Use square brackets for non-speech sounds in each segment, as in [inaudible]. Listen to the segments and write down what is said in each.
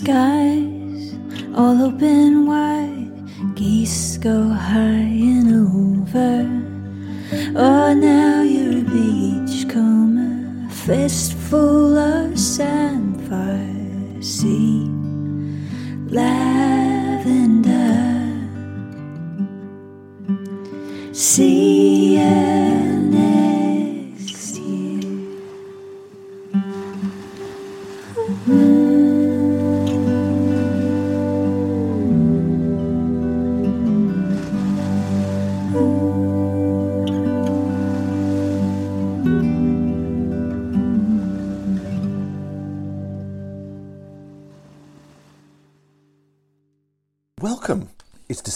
skies all open wide, geese go high and over. Oh, now you're a beachcomber, fistful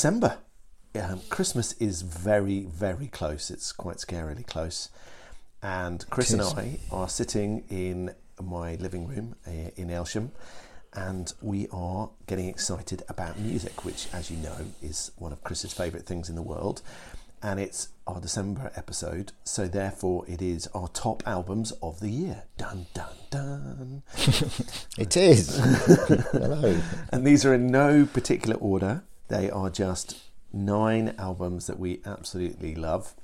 December. Um, Christmas is very, very close. It's quite scarily close. And Chris and. I are sitting in my living room uh, in Elsham, and we are getting excited about music, which, as you know, is one of Chris's favourite things in the world. And it's our December episode, so therefore it is our top albums of the year. Dun dun dun. [laughs] It is. [laughs] Hello. And these are in no particular order. They are just nine albums that we absolutely love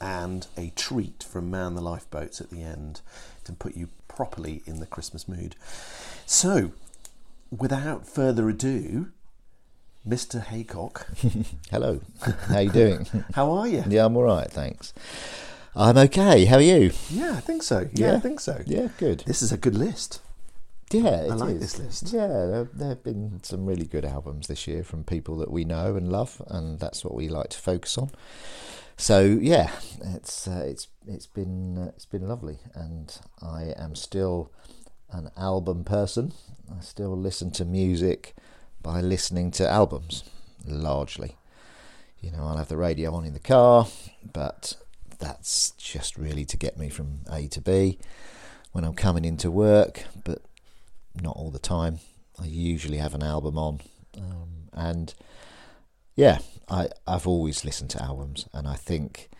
and a treat from Man the Lifeboats at the end to put you properly in the Christmas mood. So, without further ado, Mr. Haycock, [laughs] Hello. How are you doing? [laughs] how are you? yeah, I'm all right, thanks. I'm okay. How are you? Yeah, I think so. Yeah, I think so. Yeah, good. This is a good list. Yeah, I like is. this list. Yeah, there, there have been some really good albums this year from people that we know and love, and that's what we like to focus on. So yeah, it's uh, it's it's been uh, it's been lovely, and I am still an album person. I still listen to music by listening to albums largely. You know, I'll have the radio on in the car, but that's just really to get me from A to B when I'm coming into work, but not all the time. I usually have an album on, um, and yeah, I I've always listened to albums, and I think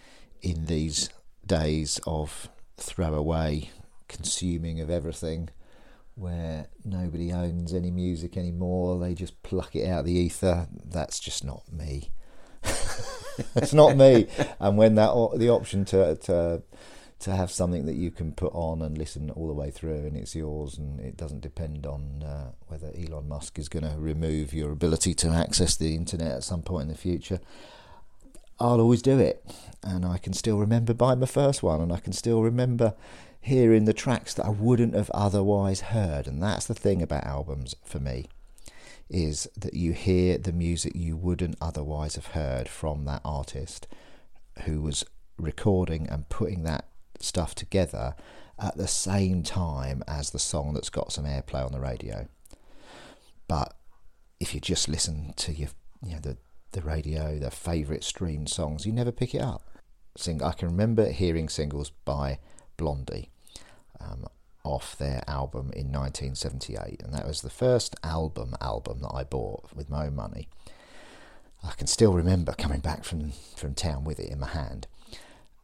in these days of throwaway consuming of everything, where nobody owns any music anymore, they just pluck it out of the ether. That's just not me. [laughs] it's not me. [laughs] And when that the option to to to have something that you can put on and listen all the way through and it's yours and it doesn't depend on uh, whether Elon Musk is going to remove your ability to access the internet at some point in the future. I'll always do it and I can still remember buying my first one and I can still remember hearing the tracks that I wouldn't have otherwise heard. And that's the thing about albums for me is that you hear the music you wouldn't otherwise have heard from that artist who was recording and putting that stuff together at the same time as the song that's got some airplay on the radio. But if you just listen to your, you know, the the radio, the favourite streamed songs, you never pick it up. Sing, I can remember hearing singles by Blondie um, off their album in 1978, and that was the first album album that I bought with my own money. I can still remember coming back from from town with it in my hand,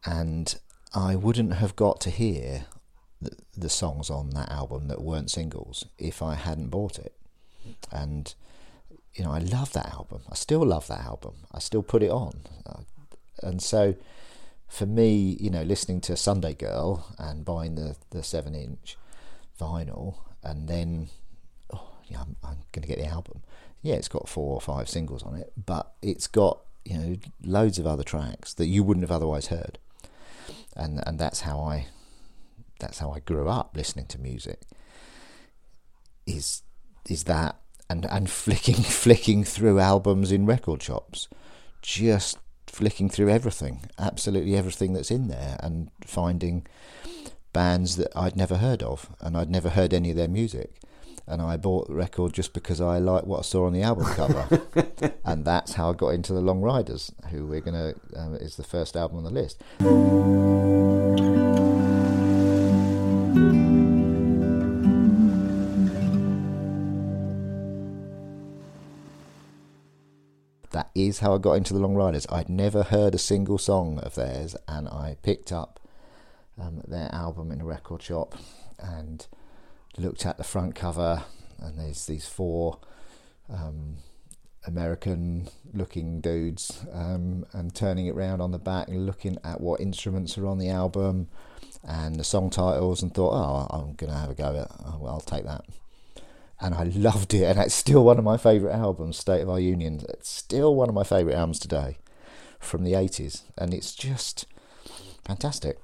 and I wouldn't have got to hear the, the songs on that album that weren't singles if I hadn't bought it. And you know, I love that album. I still love that album. I still put it on, Uh, and so for me, you know, listening to Sunday Girl and buying the the seven inch vinyl, and then oh, yeah, I'm, I'm going to get the album. Yeah, it's got four or five singles on it, but it's got you know loads of other tracks that you wouldn't have otherwise heard, and and that's how I that's how I grew up listening to music. Is is that and and flicking [laughs] flicking through albums in record shops, just flicking through everything, absolutely everything that's in there, and finding bands that I'd never heard of, and I'd never heard any of their music. And I bought the record just because I liked what I saw on the album cover, [laughs] and that's how I got into the Long Ryders, who we're gonna um, is the first album on the list. That is how I got into the Long Ryders. I'd never heard a single song of theirs, and I picked up um, their album in a record shop and looked at the front cover and there's these four um, American looking dudes um, and turning it round on the back and looking at what instruments are on the album and the song titles and thought, oh, I'm to have a go at oh, I'll take that. And I loved it, and it's still one of my favourite albums, State of Our Union. It's still one of my favourite albums today from the 80s, and it's just fantastic.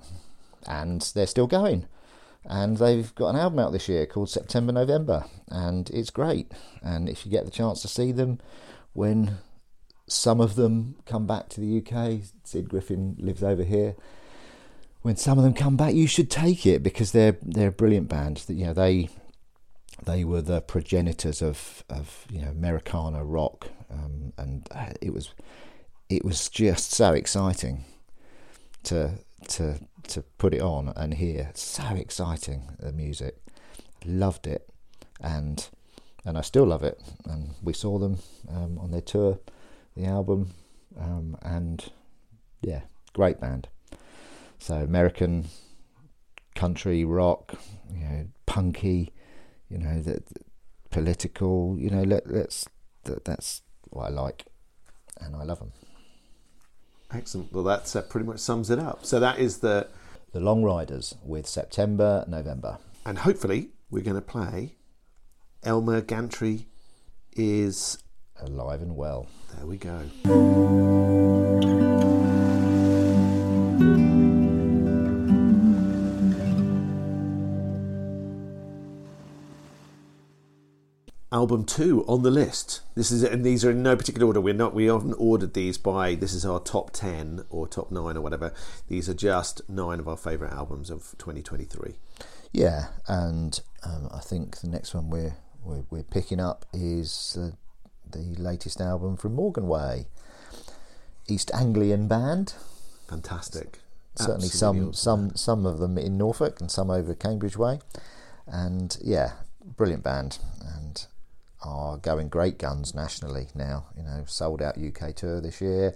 And they're still going. And they've got an album out this year called September November, and it's great. And if you get the chance to see them, when some of them come back to the UK, Sid Griffin lives over here. When some of them come back, you should take it because they're they're a brilliant band. That you know they they were the progenitors of of you know Americana rock, um, and uh, it was it was just so exciting to to to put it on and hear. So exciting the music, loved it, and and I still love it. And we saw them um, on their tour, the album, um, and yeah, great band. So American country rock, you know, punky, you know, that political, you know, let, let's that, that's what I like, and I love them. Excellent. Well, that uh, pretty much sums it up. So that is the, The Long Ryders with September, November. and hopefully we're going to play. Elmer Gantry is Alive and well. there. We go. Album two on the list. This is, and these are in no particular order. We're not. We haven't ordered these by. This is our top ten or top nine or whatever. These are just nine of our favourite albums of 2023. Yeah, and um, I think the next one we're we're, we're picking up is uh, the latest album from Morganway, East Anglian band. Fantastic. Certainly Absolutely some awesome. some some of them in Norfolk and some over Cambridge Way, and yeah, brilliant band and are going great guns nationally now. You know, sold out UK tour this year.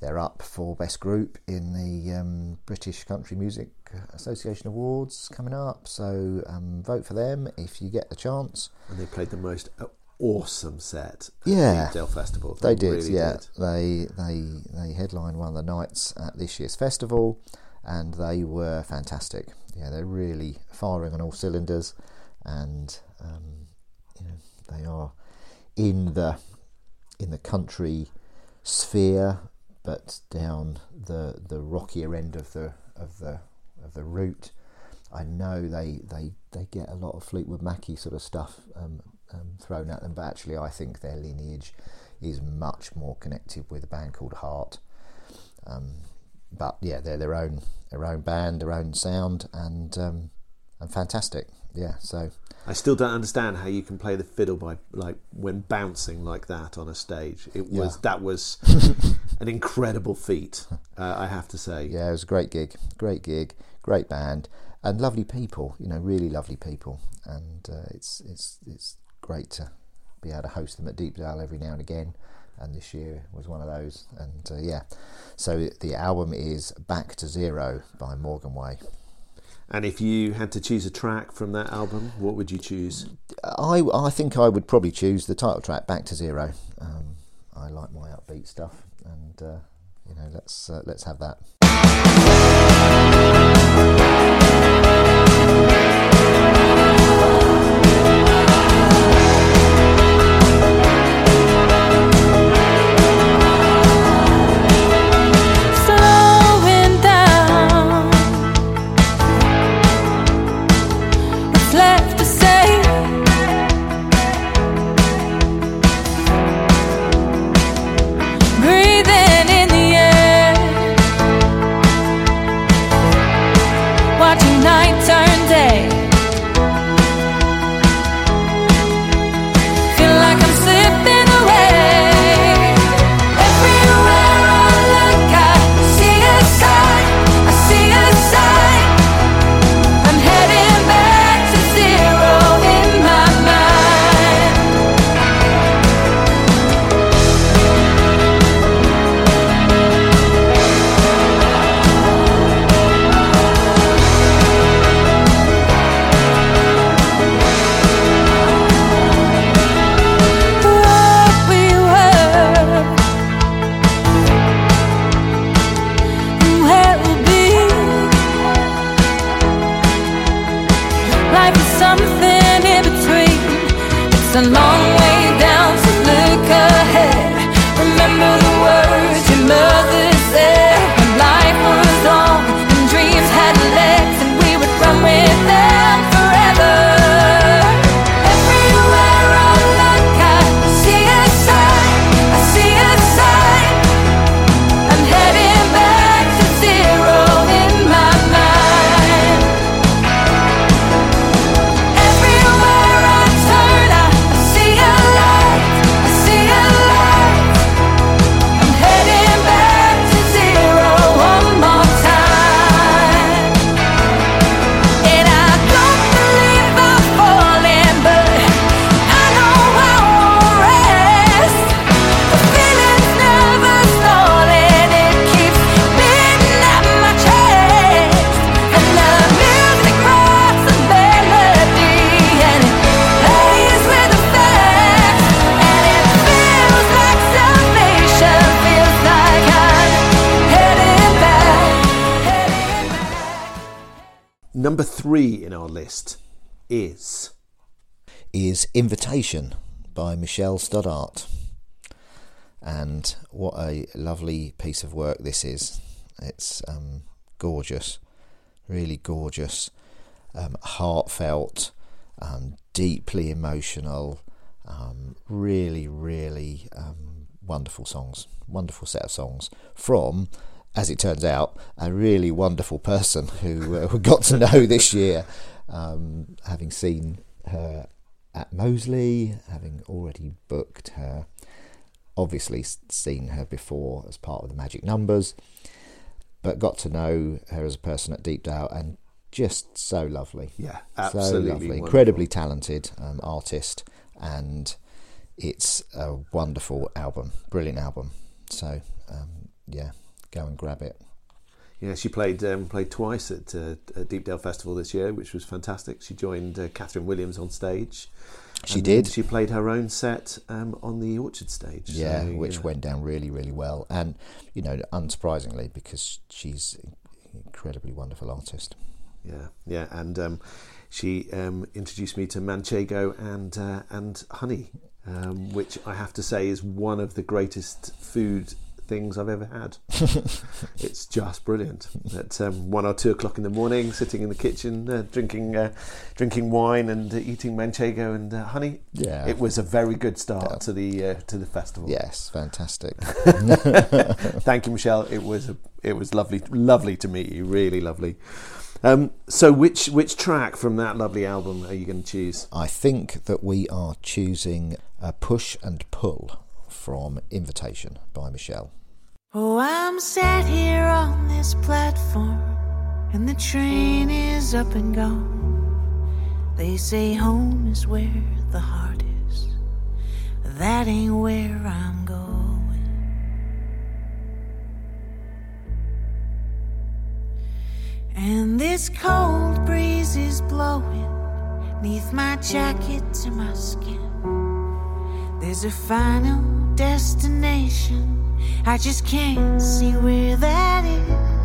They're up for best group in the um, British Country Music Association Awards coming up. So um, vote for them if you get the chance. and they played the most awesome set. At Yeah. the Dale Festival. They did, really yeah. did. They they they headlined one of the nights at this year's festival, and they were fantastic. Yeah, they're really firing on all cylinders, and um, you know they are in the in the country sphere, but down the the rockier end of the of the of the route. I know they, they, they get a lot of Fleetwood Mackie sort of stuff um, um, thrown at them, but actually I think their lineage is much more connected with a band called Heart. Um, but yeah, they're their own their own band, their own sound, and um, and fantastic. Yeah, so I still don't understand how you can play the fiddle by like when bouncing like that on a stage. It was Yeah. that was [laughs] an incredible feat. Uh, I have to say. yeah, it was a great gig, great gig, great band, and lovely people. You know, really lovely people, and uh, it's it's it's great to be able to host them at Deepdale every now and again. And this year was one of those, and uh, yeah. So the album is Back to Zero by Morganway. And if you had to choose a track from that album, what would you choose? I I think I would probably choose the title track Back to Zero. Um, I like my upbeat stuff, and uh, you know let's uh, let's have that. Invitation by Michele Stodart. And what a lovely piece of work this is. It's um, gorgeous, really gorgeous, um, heartfelt, um, deeply emotional, um, really, really um, wonderful songs. Wonderful set of songs from, as it turns out, a really wonderful person who uh, we [laughs] got to know this year, um, having seen her at Mosley, having already booked her, obviously seen her before as part of the Magic Numbers, but got to know her as a person at Deepdale and just so lovely. Yeah, so absolutely lovely, wonderful. incredibly talented um, artist, and it's a wonderful album, brilliant album. So um, yeah, go and grab it. Yeah, she played um, played twice at, uh, at Deepdale Festival this year, which was fantastic. She joined uh, Kathryn Williams on stage. She did. She played her own set um, on the Orchard stage. Yeah, so, which yeah. went down really, really well, and you know, unsurprisingly, because she's an incredibly wonderful artist. Yeah, yeah, and um, she um, introduced me to Manchego and uh, and honey, um, which I have to say is one of the greatest food things I've ever had. [laughs] it's just brilliant. At um, one or two o'clock in the morning, sitting in the kitchen, uh, drinking uh, drinking wine and uh, eating Manchego and uh, honey. Yeah. it was a very good start Yeah. to the uh, to the festival. Yes, fantastic. [laughs] [laughs] Thank you, Michele. It was a, it was lovely, lovely to meet you. Really lovely. Um, so, which which track from that lovely album are you going to choose? I think that we are choosing a push and pull from Invitation by Michele. Oh, I'm sat here on this platform, and the train is up and gone. They say home is where the heart is. That ain't where I'm going. And this cold breeze is blowing neath my jacket to my skin. There's a final destination. I just can't see where that is.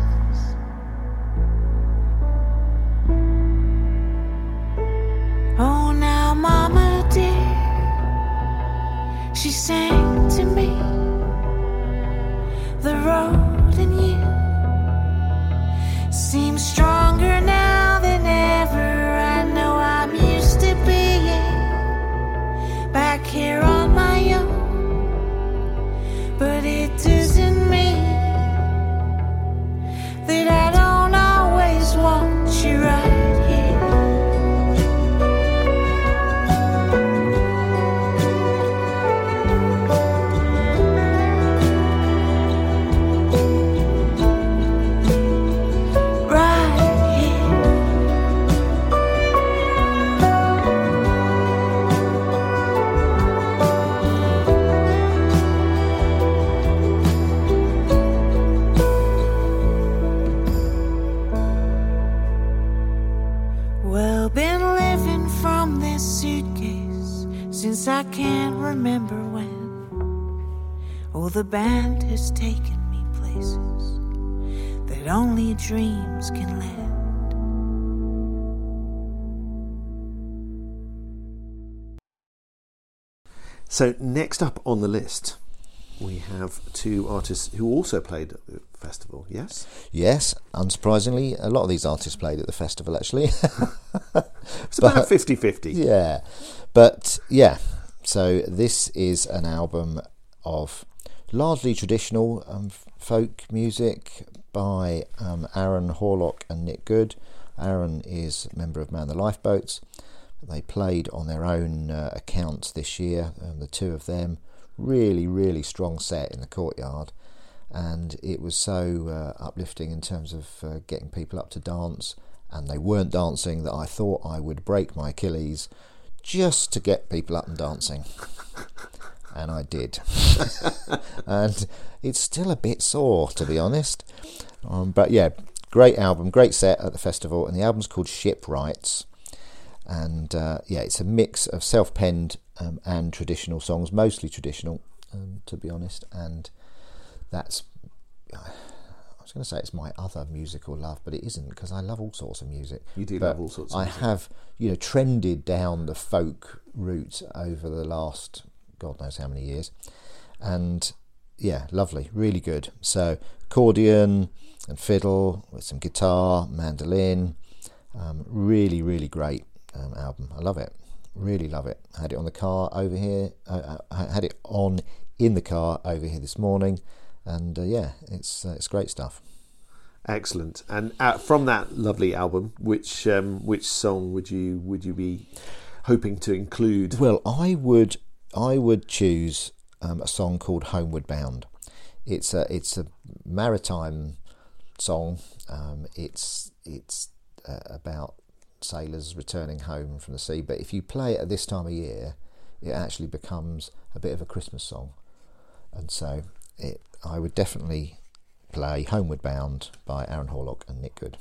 This suitcase since I can't remember when. Oh, the band has taken me places that only dreams can land. So next up on the list, we have two artists who also played at the festival. Yes, Yes, unsurprisingly, a lot of these artists played at the festival actually. [laughs] it's about 50-50. yeah, but yeah, so this is an album of largely traditional um, folk music by um, Aaron Horlock and Nick Goode. Aaron is a member of Man the Lifeboats. They played on their own uh, accounts this year, um, the two of them. Really, really strong set in the courtyard, and it was so uh, uplifting in terms of uh, getting people up to dance. And they weren't dancing that I thought I would break my Achilles just to get people up and dancing. [laughs] and I did. [laughs] and it's still a bit sore, to be honest. Um, but yeah, great album, great set at the festival, and the album's called Shipwrights. And uh, yeah, it's a mix of self penned um, and traditional songs, mostly traditional, um, to be honest. And that's, I was going to say it's my other musical love, but it isn't because I love all sorts of music. You do But love all sorts of I have, you know, trended down the folk route over the last God knows how many years, and yeah, lovely, really good. So accordion and fiddle with some guitar, mandolin, um, really, really great um, album. I love it, really love it. Had it on the car over here. Uh, I had it on in the car over here this morning, and uh, yeah, it's uh, it's great stuff. Excellent. And uh, from that lovely album, which um, which song would you would you be hoping to include? Well, I would I would choose um, a song called "Homeward Bound." It's a it's a maritime song. Um, it's it's uh, about sailors returning home from the sea. But if you play it at this time of year, it actually becomes a bit of a Christmas song. And so, it I would definitely play "Homeward Bound" by Aaron Horlock and Nick Goode.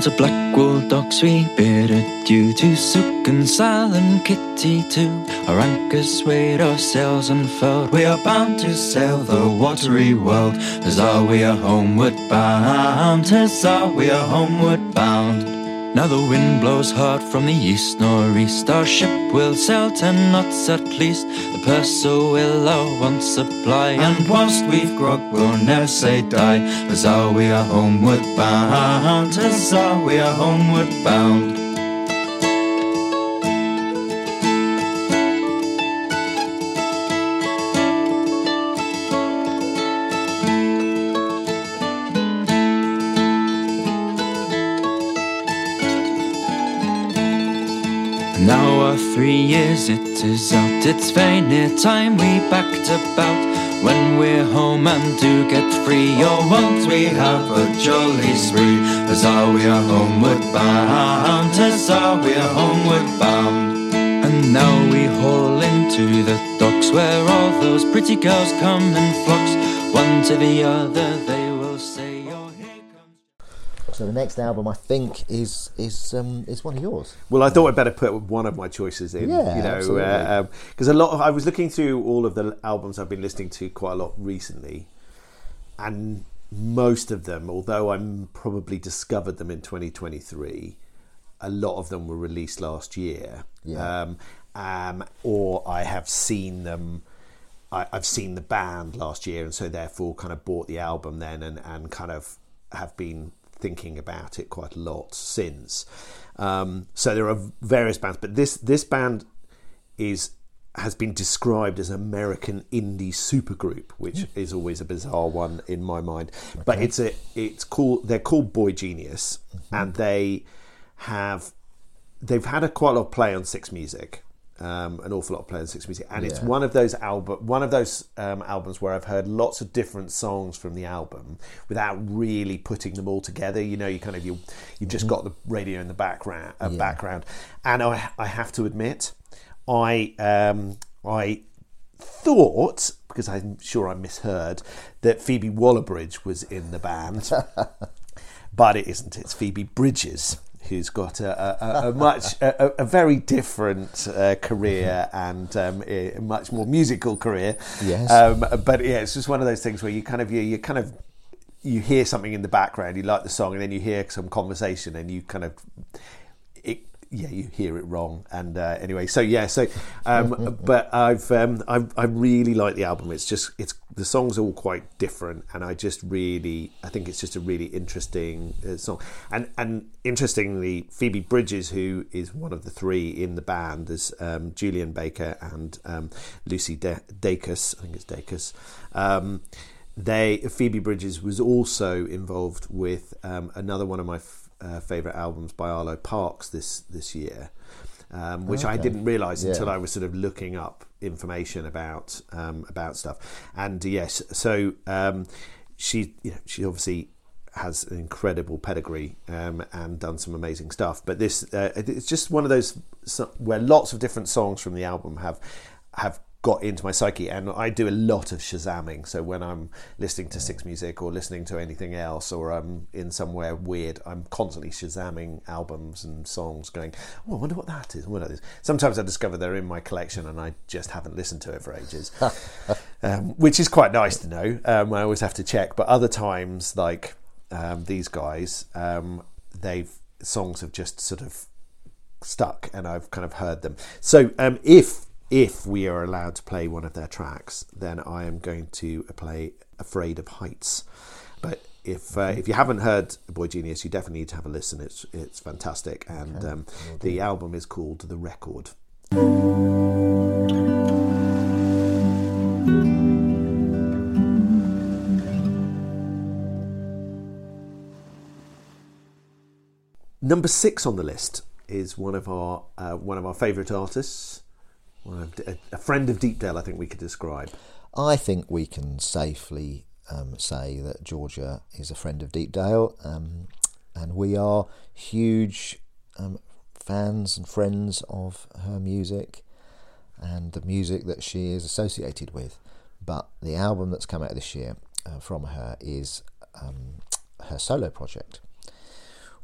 Not a black wool docks we bearded due to Sook and Sal and Kitty too. Our anchors weighed, our sails unfurled. We are bound to sail the watery world. As Huzzah, we are homeward bound. Huzzah, we are homeward bound. Now the wind blows hard from the east nor'east. Our ship will sail ten knots at least. The purser will our want supply. And whilst we've grog, we'll never say die. Huzzah, we are homeward bound. Huzzah, we are homeward bound. It is out, it's very near time we backed about. When we're home and do get free, oh, won't we have a jolly spree? Huzzah, we are homeward bound, huzzah, we are homeward bound. And now we haul into the docks where all those pretty girls come in flocks. One to the other So the next album I think is is um, is one of yours. Well, I thought I'd better put one of my choices in. Yeah, you know, because a lot. Of, I was looking through all of the albums I've been listening to quite a lot recently, and most of them, although I'm probably discovered them in 2023, a lot of them were released last year. Yeah. Um, um, or I have seen them. I, I've seen the band last year, and so therefore kind of bought the album then, and, and kind of have been thinking about it quite a lot since. Um, so there are various bands, but this this band is has been described as American indie supergroup, which is always a bizarre one in my mind. But it's a it's called they're called Boygenius, and they have they've had a quite a lot of play on Six Music. Um, an awful lot of play on Six Music, and it's one of those album, one of those um, albums where I've heard lots of different songs from the album without really putting them all together. You know, you kind of you you've just got the radio in the background, uh, background, and I I have to admit, I um, I thought because I'm sure I misheard that Phoebe Waller-Bridge was in the band, [laughs] but it isn't. It's Phoebe Bridgers who's got a, a, a, much a, a- very different uh, career and um, a much more musical career. Yes. Um, but yeah, it's just one of those things where you kind of you, you kind of you hear something in the background, you like the song, and then you hear some conversation, and you kind of yeah, you hear it wrong. And uh, anyway, so yeah, so um, [laughs] but I've um, I, I really like the album. It's just it's the songs are all quite different, and I just really I think it's just a really interesting uh, song. And and interestingly, Phoebe Bridgers, who is one of the three in the band, there's um, Julien Baker and um, Lucy Da- Dacus. I think it's Dacus. Um, they Phoebe Bridgers was also involved with um, another one of my uh, favorite albums by Arlo Parks this this year, um, which I didn't realise until I was sort of looking up information about um, about stuff. And yes, so um, she you know, she obviously has an incredible pedigree um, and done some amazing stuff. But this uh, it's just one of those where lots of different songs from the album have have got into my psyche and I do a lot of shazamming. So when I'm listening to Six Music or listening to anything else or I'm in somewhere weird I'm constantly shazamming albums and songs going oh I wonder what that is what that is. Sometimes I discover they're in my collection and I just haven't listened to it for ages. [laughs] Um, which is quite nice to know. Um, I always have to check. But other times like um, these guys um, they've songs have just sort of stuck and I've kind of heard them. So um, if if we are allowed to play one of their tracks, then I am going to play "Afraid of Heights." But if uh, if you haven't heard Boygenius, you definitely need to have a listen. It's it's fantastic, and um, the album is called The Record. Number six on the list is one of our uh, one of our favourite artists, a, a friend of Deepdale. I think we could describe. I think we can safely um, say that Georgia is a friend of Deepdale, um, and we are huge um, fans and friends of her music and the music that she is associated with. But the album that's come out this year uh, from her is um, her solo project,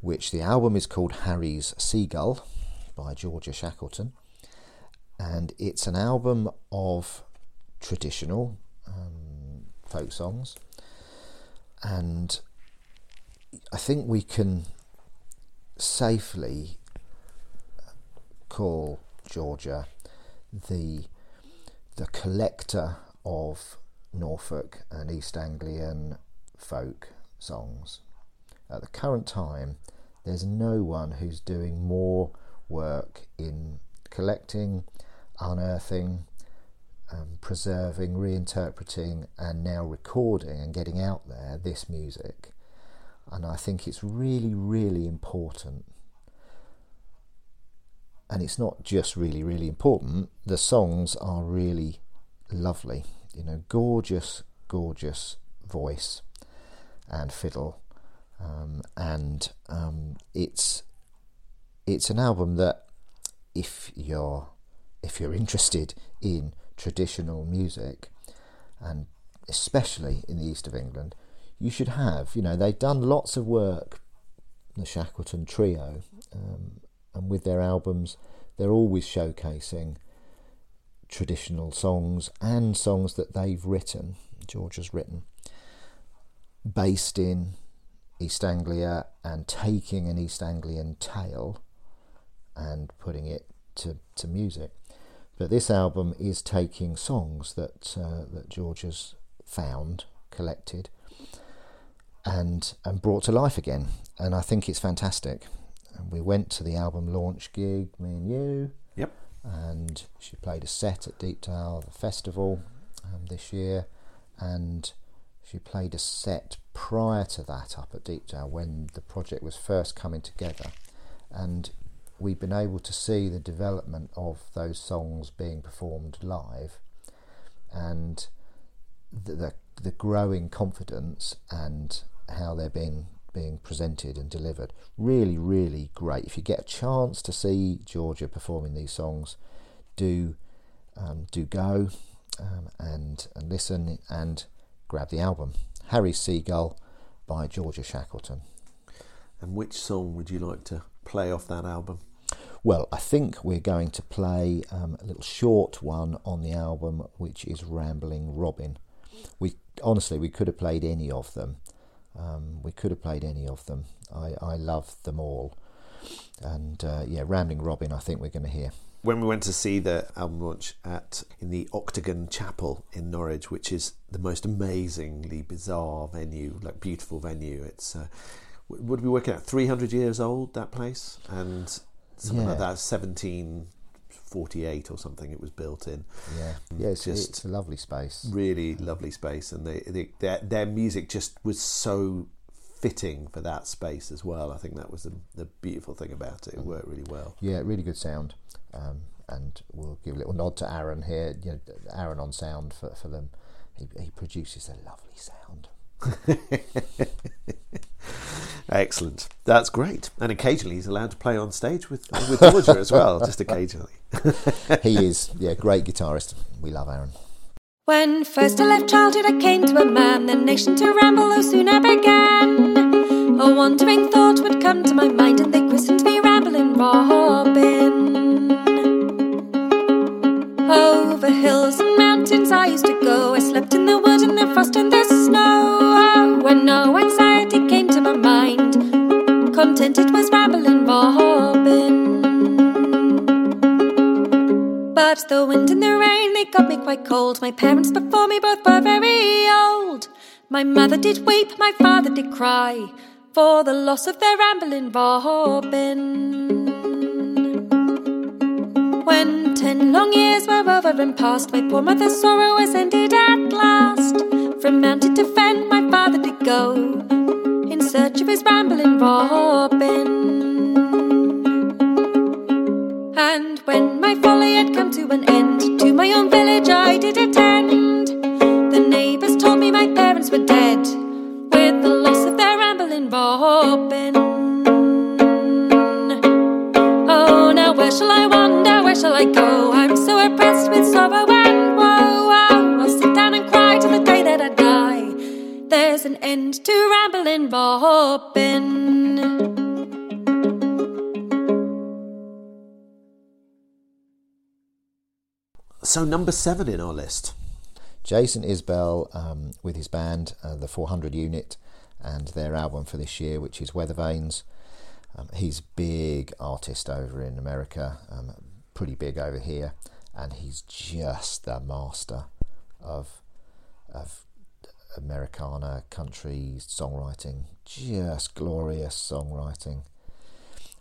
which the album is called Harry's Seagull by Georgia Shackleton and it's an album of traditional um, folk songs, and I think we can safely call Georgia the the collector of Norfolk and East Anglian folk songs. At the current time, there's no one who's doing more work in collecting, unearthing, um, preserving, reinterpreting, and now recording and getting out there this music. And I think it's really, really important. And it's not just really, really important, the songs are really lovely. You know, gorgeous, gorgeous voice and fiddle. Um, and um, it's it's an album that if you're if you're interested in traditional music and especially in the east of England, you should have. You know, they've done lots of work, the Shackleton Trio, um, and with their albums, they're always showcasing traditional songs and songs that they've written, George has written, based in East Anglia and taking an East Anglian tale and putting it to, to music. But this album is taking songs that uh, that George has found, collected, and and brought to life again. And I think it's fantastic. And we went to the album launch gig, me and you, Yep. and she played a set at Deepdale the festival um, this year, and she played a set prior to that up at Deepdale when the project was first coming together, and we've been able to see the development of those songs being performed live, and the the, the growing confidence and how they're being being presented and delivered. Really, really great. If you get a chance to see Georgia performing these songs, do um, do go um, and and listen and grab the album. Harry Seagull by Georgia Shackleton. And which song would you like to play off that album? Well, I think we're going to play um, a little short one on the album, which is Rambling Robin. We honestly we could have played any of them. Um, we could have played any of them. I, I love them all, and uh, yeah, Rambling Robin. I think we're going to hear. when we went to see the album launch at in the Octagon Chapel in Norwich, which is the most amazingly bizarre venue, like beautiful venue. It's uh, would we work out three hundred years old that place, and something like that, seventeen forty eight or something. It was built in. Yeah, mm, yeah, it's, Just- it's a lovely space. Really mm. lovely space, and they, they their their music just was so fitting for that space as well. I think that was the, the beautiful thing about it. It mm. worked really well. Yeah, really good sound. Um, and we'll give a little nod to Aaron here. You know, Aaron on sound for, for them. He, he produces a lovely sound. [laughs] Excellent. That's great. And occasionally he's allowed to play on stage with with Georgia as well, just occasionally. [laughs] He is, yeah, great guitarist. We love Aaron. When first I left childhood, I came to a man, the nation to ramble, oh, soon I began. A wandering thought would come to my mind, and they christened me Rambling Robin. Over hills and mountains I used to go. Content it was Rambling Robin. But the wind and the rain, they got me quite cold. My parents before me both were very old. My mother did weep, my father did cry for the loss of their rambling robin. When ten long years were over and past, my poor mother's sorrow was ended at last. Number seven in our list. Jason Isbell um, with his band, uh, the 400 Unit, and their album for this year, which is Weathervanes. Um, he's big artist over in America, um, pretty big over here, and he's just the master of of Americana country songwriting. Just glorious songwriting.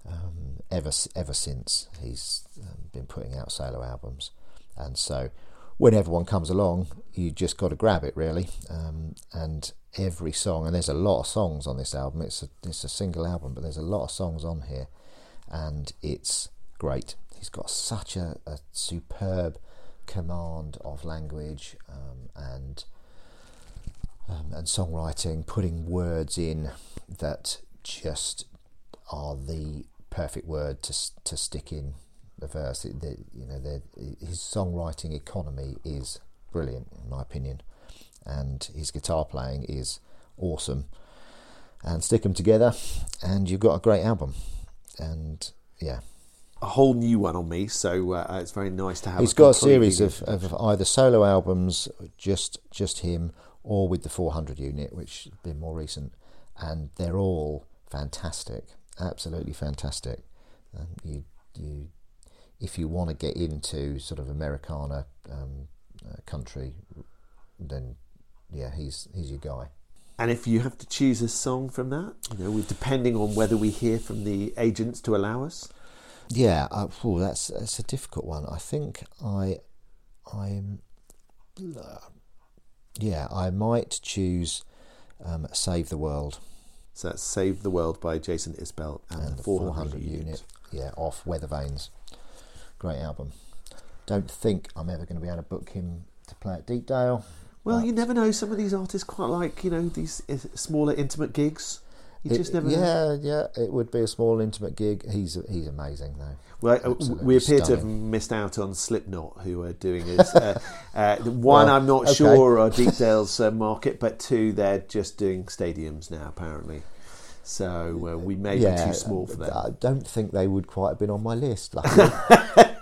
Um, ever ever since he's been putting out solo albums, and so whenever one comes along, you just got to grab it really. Um, and every song, and there's a lot of songs on this album. It's a it's a single album, but there's a lot of songs on here, and it's great. He's got such a, a superb command of language um, and um, and songwriting, putting words in that just are the perfect word to to stick in the verse. The, you know, the, his songwriting economy is brilliant, in my opinion, and his guitar playing is awesome. And stick them together, and you've got a great album. And yeah, A whole new one on me, so uh, it's very nice to have. he's got a series of, of either solo albums, just just him, or with the 400 unit, which has been more recent, and they're all fantastic, absolutely fantastic. Um, you you if you want to get into sort of Americana um, uh, country, then yeah, he's he's your guy. And if you have to choose a song from that, you know, depending on whether we hear from the agents to allow us. Yeah, uh, that's that's a difficult one. I think I, I'm, uh, yeah, I might choose um, "Save the World" So that's "Save the World" by Jason Isbell and, and the 400, unit. Yeah, off Weathervanes. Great album. Don't think I'm ever going to be able to book him to play at Deepdale. Well, you never know. Some of these artists quite like you know these uh, smaller, intimate gigs. You it- just never know. yeah, yeah, it would be a small, intimate gig. He's he's amazing though. Well, uh, Absolutely we appear to have missed out on Slipknot, who are doing. [laughs] Uh, uh, one, Well, I'm not okay. sure are [laughs] Deepdale's uh, market, but two, they're just doing stadiums now, apparently. So uh, we may yeah, be too small for them. I don't think they would quite have been on my list, luckily.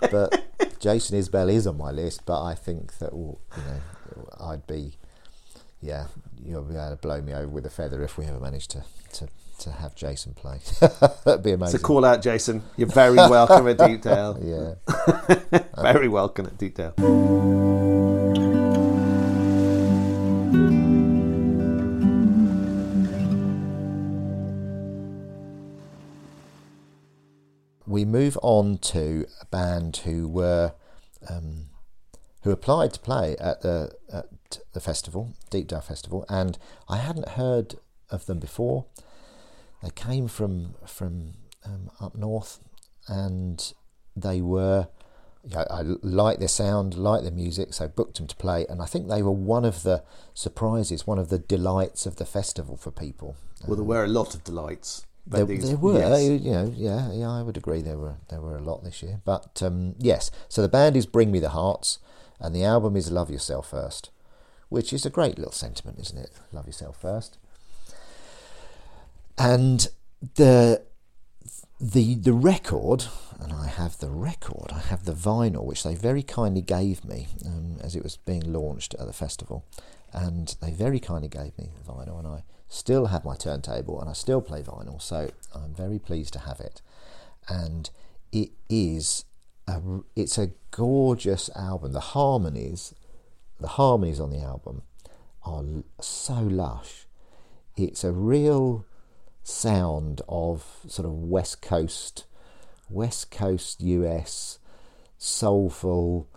[laughs] but Jason Isbell is on my list, but I think that well, you know I'd be, yeah, you'll be able to blow me over with a feather if we ever manage to to, to have Jason play. [laughs] That'd be amazing. So call out, Jason. You're very welcome at [laughs] Deepdale. Yeah. Very welcome at Deepdale. We move on to a band who were um, who applied to play at the at the festival, Deepdale Festival, and I hadn't heard of them before. They came from from um, up north, and they were. Yeah, I like their sound, like their music, so booked them to play, and I think they were one of the surprises, one of the delights of the festival for people. Well, there were a lot of delights. There, there were, yes. you know, yeah, yeah, I would agree. There were there were a lot this year, but um, yes. So the band is Bring Me the Hearts, and the album is Love Yourself First, which is a great little sentiment, isn't it? Love yourself first. And the the the record, and I have the record. I have the vinyl, which they very kindly gave me um, as it was being launched at the festival, and they very kindly gave me the vinyl, and I still have my turntable, and I still play vinyl, so I'm very pleased to have it, and it is a it's a gorgeous album. The harmonies, the harmonies on the album are so lush. It's a real sound of sort of West Coast, West Coast US, soulful.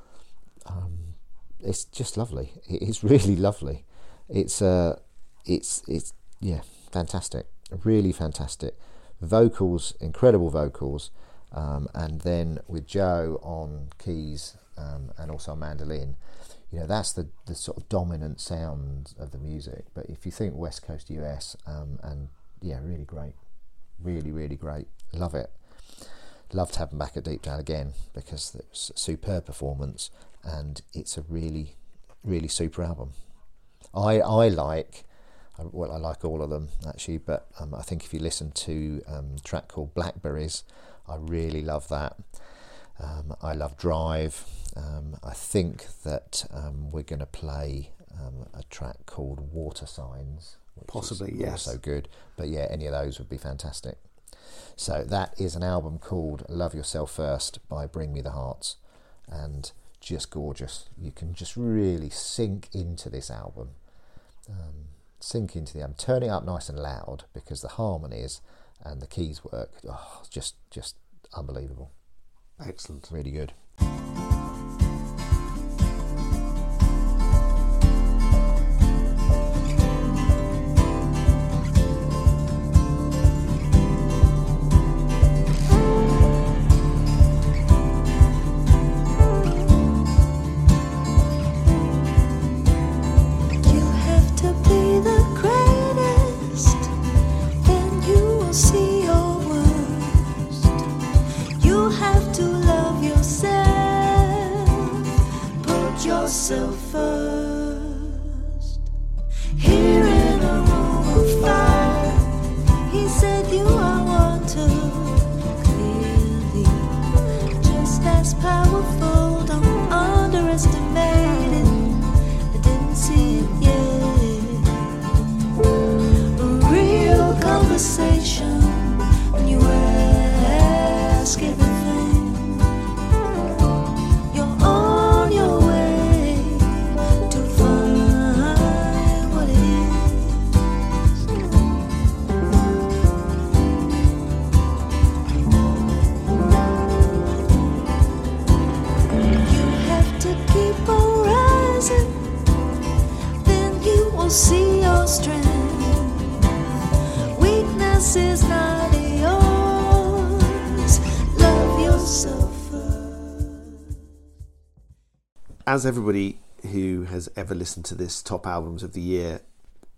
Um, it's just lovely. It is [laughs] really lovely. It's uh, it's it's yeah, fantastic. Really fantastic. Vocals, incredible vocals, um, and then with Joe on keys um, and also on mandolin. You know that's the, the sort of dominant sound of the music. But if you think West Coast US, um, and yeah, really great, really really great. Love it. Love to have them back at Deepdale again because it was a superb performance and it's a really really super album. I I like well I like all of them actually, but um, I think if you listen to um, a track called Blackberries, I really love that. Um, I love Drive. Um, I think that um, we're going to play um, a track called Watersigns. Which Possibly, is yes. Also good, but yeah, any of those would be fantastic. So that is an album called Love Yourself First by Bring Me the Hearts, and just gorgeous. You can just really sink into this album. Um, sink into the album. Turn it up nice and loud because the harmonies and the keys work. Oh, just just unbelievable. Excellent. Really good. Will see your strength. Weakness is not yours. Love yourself. As everybody who has ever listened to this top albums of the year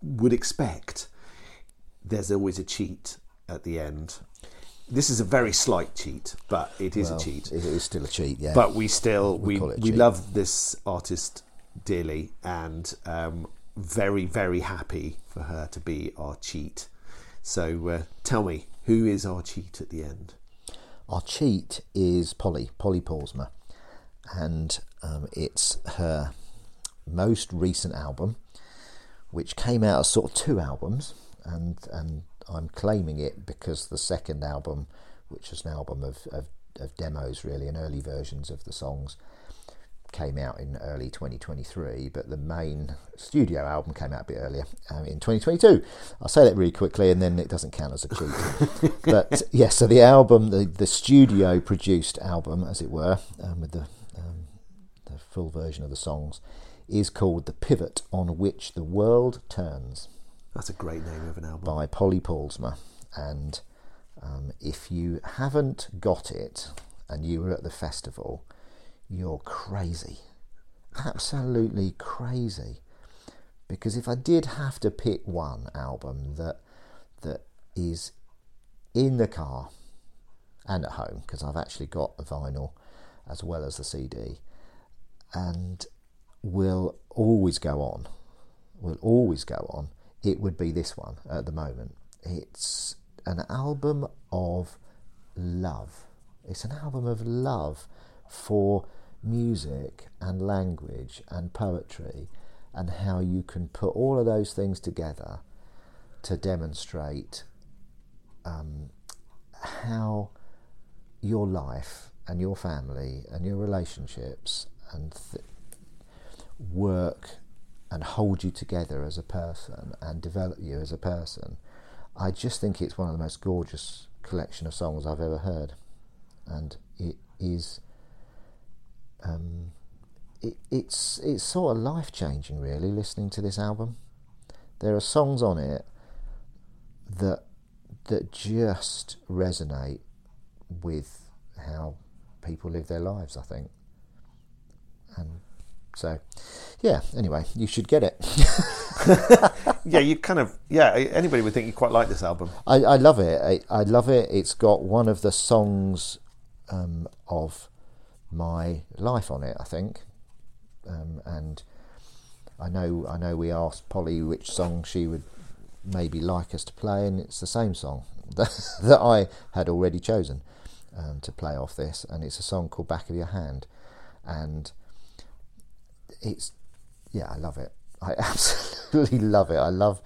would expect, there's always a cheat at the end. This is a very slight cheat, but it is Well, a cheat. It is still a cheat, yeah. But we still We we call it a we love this artist dearly, and um, very very happy for her to be our cheat. So uh, tell me, who is our cheat at the end? Our cheat is Polly, Polly Paulusma, and um, it's her most recent album, which came out as sort of two albums, and and I'm claiming it because the second album, which is an album of, of, of demos really and early versions of the songs, came out in early 2023, but the main studio album came out a bit earlier um, in 2022. I'll say that really quickly, and then it doesn't count as a cheat. [laughs] but yeah, so the album, the, the studio produced album, as it were, um, with the um, the full version of the songs, is called "The Pivot on Which the World Turns" That's a great name of an album. by Polly Paulusma. And um, if you haven't got it and you were at the festival, you're crazy. Absolutely crazy. Because if I did have to pick one album that that is in the car and at home, because I've actually got the vinyl as well as the CD, and will always go on, will always go on, it would be this one at the moment. It's an album of love. It's an album of love for music and language and poetry and how you can put all of those things together to demonstrate um, how your life and your family and your relationships and th- work and hold you together as a person and develop you as a person. I just think it's one of the most gorgeous collection of songs I've ever heard, and it is. Um, it, it's it's sort of life changing, really, listening to this album. There are songs on it that that just resonate with how people live their lives. I think, and so yeah. Anyway, you should get it. [laughs] yeah, you kind of yeah. Anybody would think you quite like this album. I, I love it. I, I love it. It's got one of the songs um, of my life on it. I think, um, and I know I know we asked Polly which song she would maybe like us to play, and it's the same song [laughs] that, that I had already chosen um, to play off this, and it's a song called "Back of Your Hand," and it's yeah, I love it. I [laughs] absolutely love it. I love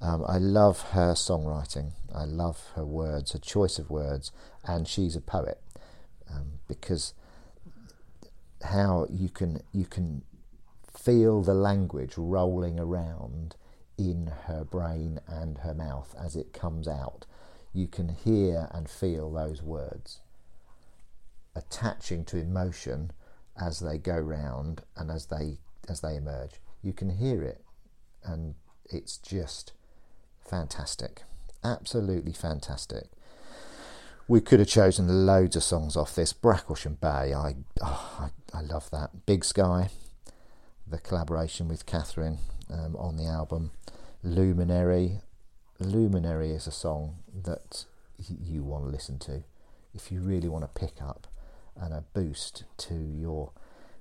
um, I love her songwriting. I love her words, her choice of words, and she's a poet um, because how you can you can feel the language rolling around in her brain and her mouth as it comes out. You can hear and feel those words attaching to emotion as they go round and as they as they emerge. You can hear it, and it's just fantastic, absolutely fantastic. We could have chosen loads of songs off this. Bracklesham Bay, I, oh, I, I love that. Big Sky, the collaboration with Kathryn um, on the album. Luminary, Luminary is a song that you want to listen to if you really want to pick up and a boost to your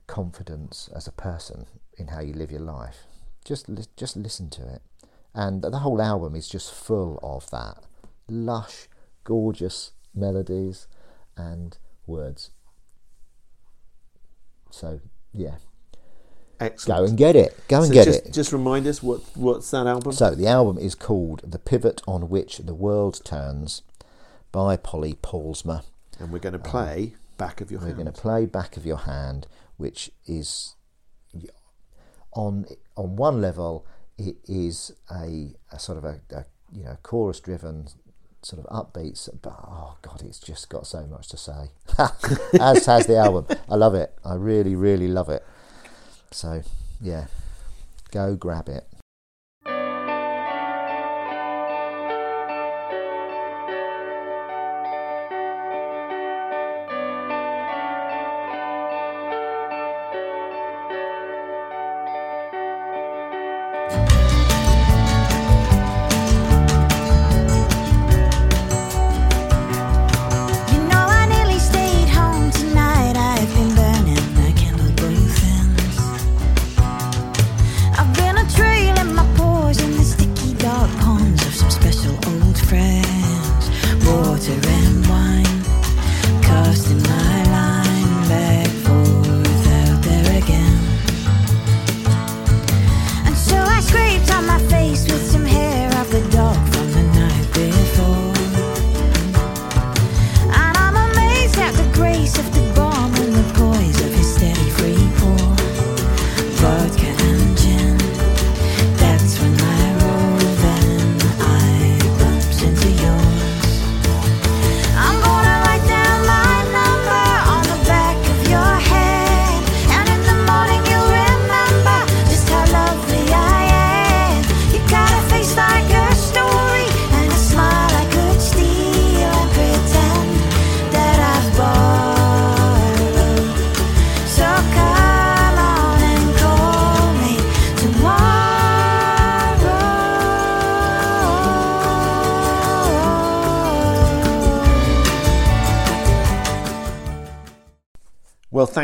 confidence as a person in how you live your life. Just li- just listen to it, and the whole album is just full of that lush, gorgeous melodies and words. So yeah, Excellent. go and get it. Go and so get just, it. Just remind us what what's that album? So the album is called "The Pivot on Which the World Turns" by Polly Paulusma. and we're going to um, play back of your We're hand. going to play "Back of Your Hand," which is on on one level it is a, a sort of a, a you know chorus driven sort of upbeats but oh god it's just got so much to say. [laughs] As has the album. I love it. I really really love it. So yeah. Go grab it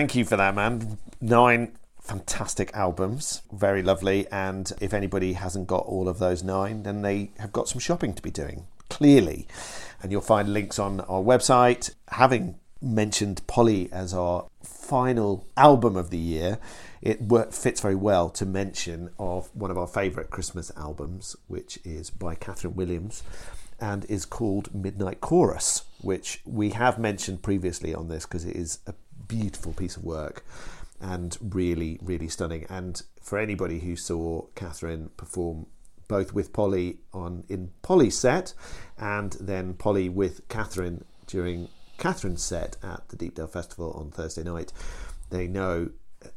thank you for that, man. Nine fantastic albums, very lovely. And if anybody hasn't got all of those nine, then they have got some shopping to be doing, clearly. And you'll find links on our website. Having mentioned Polly as our final album of the year, it fits very well to mention of one of our favourite Christmas albums, which is by Kathryn Williams and is called Midnight Chorus, which we have mentioned previously on this because it is a beautiful piece of work and really, really stunning. And for anybody who saw Kathryn perform both with Polly on in Polly's set and then Polly with Kathryn during Kathryn's set at the Deepdale Festival on Thursday night, they know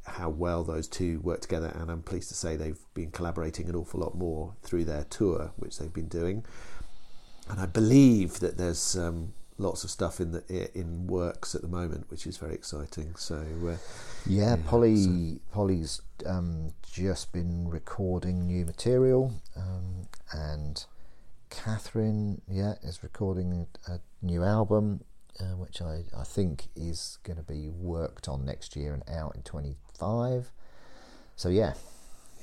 how well those two work together. And I'm pleased to say they've been collaborating an awful lot more through their tour, which they've been doing and I believe that there's um, lots of stuff in the in works at the moment, which is very exciting. So uh, Yeah, Polly. Polly's um, just been recording new material, um, and Kathryn, yeah, is recording a, new album, uh, which I, I think is going to be worked on next year and out in twenty five. So yeah,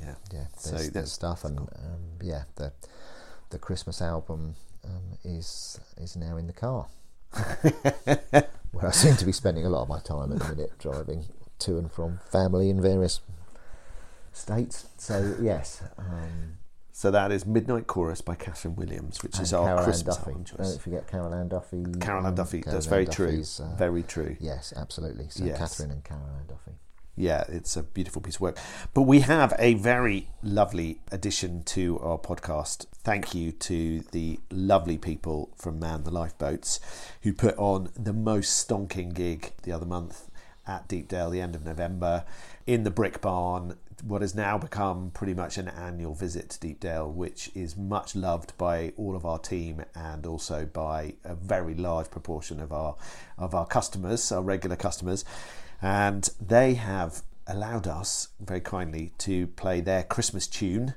yeah, yeah, So there's, that's- there's stuff, and um, yeah, the the Christmas album um, is is now in the car, [laughs] where I seem to be spending a lot of my time at the minute driving to and from family in various states. So yes, um, So that is Midnight Chorus by Kathryn Williams, which is our Carol Christmas Duffy. album Don't forget Carol Ann Duffy. Carol Ann um, Duffy. Carol That's Ann very true. Duffy's, uh, very true. Yes, absolutely. So Yes. Kathryn and Carol Ann Duffy. Yeah, it's a beautiful piece of work. But we have a very lovely addition to our podcast. Thank you to the lovely people from Man the Lifeboats who put on the most stonking gig the other month at Deepdale, the end of November, in the Brick Barn. What has now become pretty much an annual visit to Deepdale, which is much loved by all of our team and also by a very large proportion of our of our customers, our regular customers and they have allowed us very kindly to play their Christmas tune,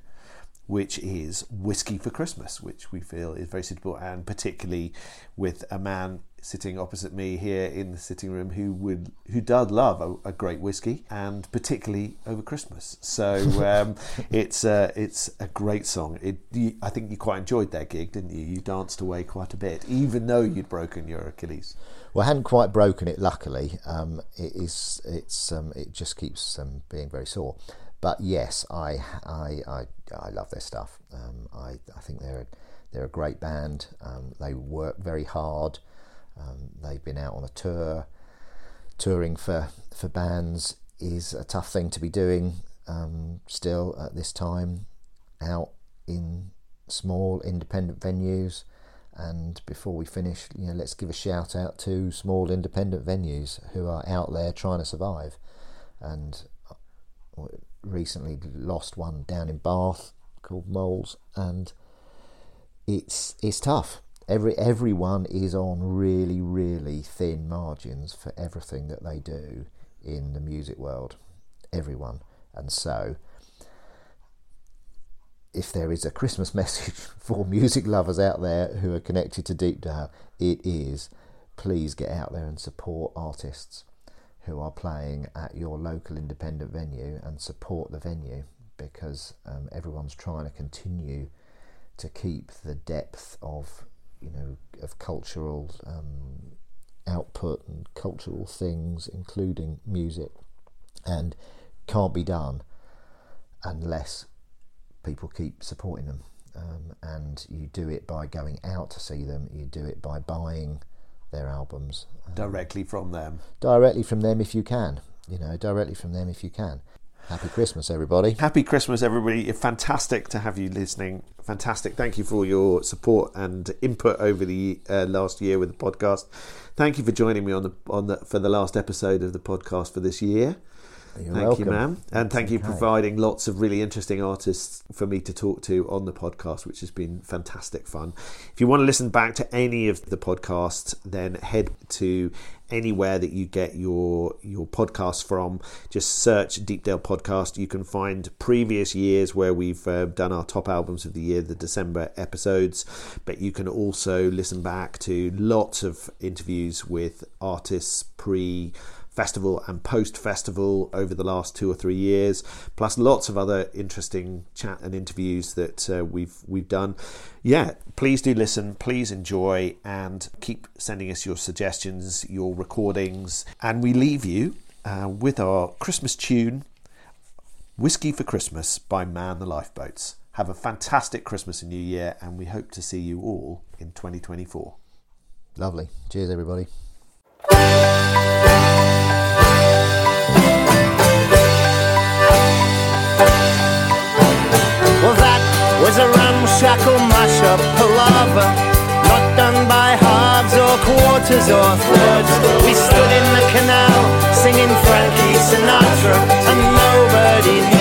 which is Whisky for Christmas, which we feel is very suitable, and particularly with a man sitting opposite me here in the sitting room who would who does love a, a great whiskey, and particularly over Christmas. So [laughs] um, it's uh, it's a great song. It, you, I think you quite enjoyed that gig, didn't you? You danced away quite a bit, even though you'd broken your Achilles. Well, I hadn't quite broken it. Luckily, um, it is. It's. Um, it just keeps um, being very sore. But yes, I. I. I, I love their stuff. Um, I. I think they're. They're a great band. Um, they work very hard. Um, they've been out on a tour. Touring for for bands is a tough thing to be doing. Um, still at this time, out in small independent venues. And before we finish, you know, let's give a shout out to small independent venues who are out there trying to survive. And uh, recently lost one down in Bath called Moles, and it's it's tough. Every everyone is on really really thin margins for everything that they do in the music world. Everyone, and so if there is a Christmas [laughs] message for music lovers out there who are connected to Deepdale, it is please get out there and support artists who are playing at your local independent venue and support the venue because um, everyone's trying to continue to keep the depth of you know of cultural um, output and cultural things, including music, and can't be done unless people keep supporting them. Um, and you do it by going out to see them. You do it by buying their albums Directly from them. directly from them if you can. You know, directly from them if you can. Happy Christmas, everybody. Happy Christmas, everybody. Fantastic to have you listening. Fantastic. Thank you for all your support and input over the uh, last year with the podcast. Thank you for joining me on the on the for the last episode of the podcast for this year. You're thank welcome. you, ma'am. And thank you for okay. providing lots of really interesting artists for me to talk to on the podcast, which has been fantastic fun. If you want to listen back to any of the podcasts, then head to anywhere that you get your your podcasts from. Just search Deepdale Podcast. You can find previous years where we've uh, done our top albums of the year, the December episodes. But you can also listen back to lots of interviews with artists pre festival and post festival over the last two or three years, plus lots of other interesting chat and interviews that uh, we've we've done. Yeah, please do listen, please enjoy, and keep sending us your suggestions, your recordings, and we leave you uh, with our Christmas tune, "Whisky for Christmas" by Man the Lifeboats. Have a fantastic Christmas and New Year, and we hope to see you all in 2024. Lovely. Cheers, everybody. shackle, mashup, palaver Not done by halves or quarters or thirds. We stood in the canal singing Frankie Sinatra And nobody knew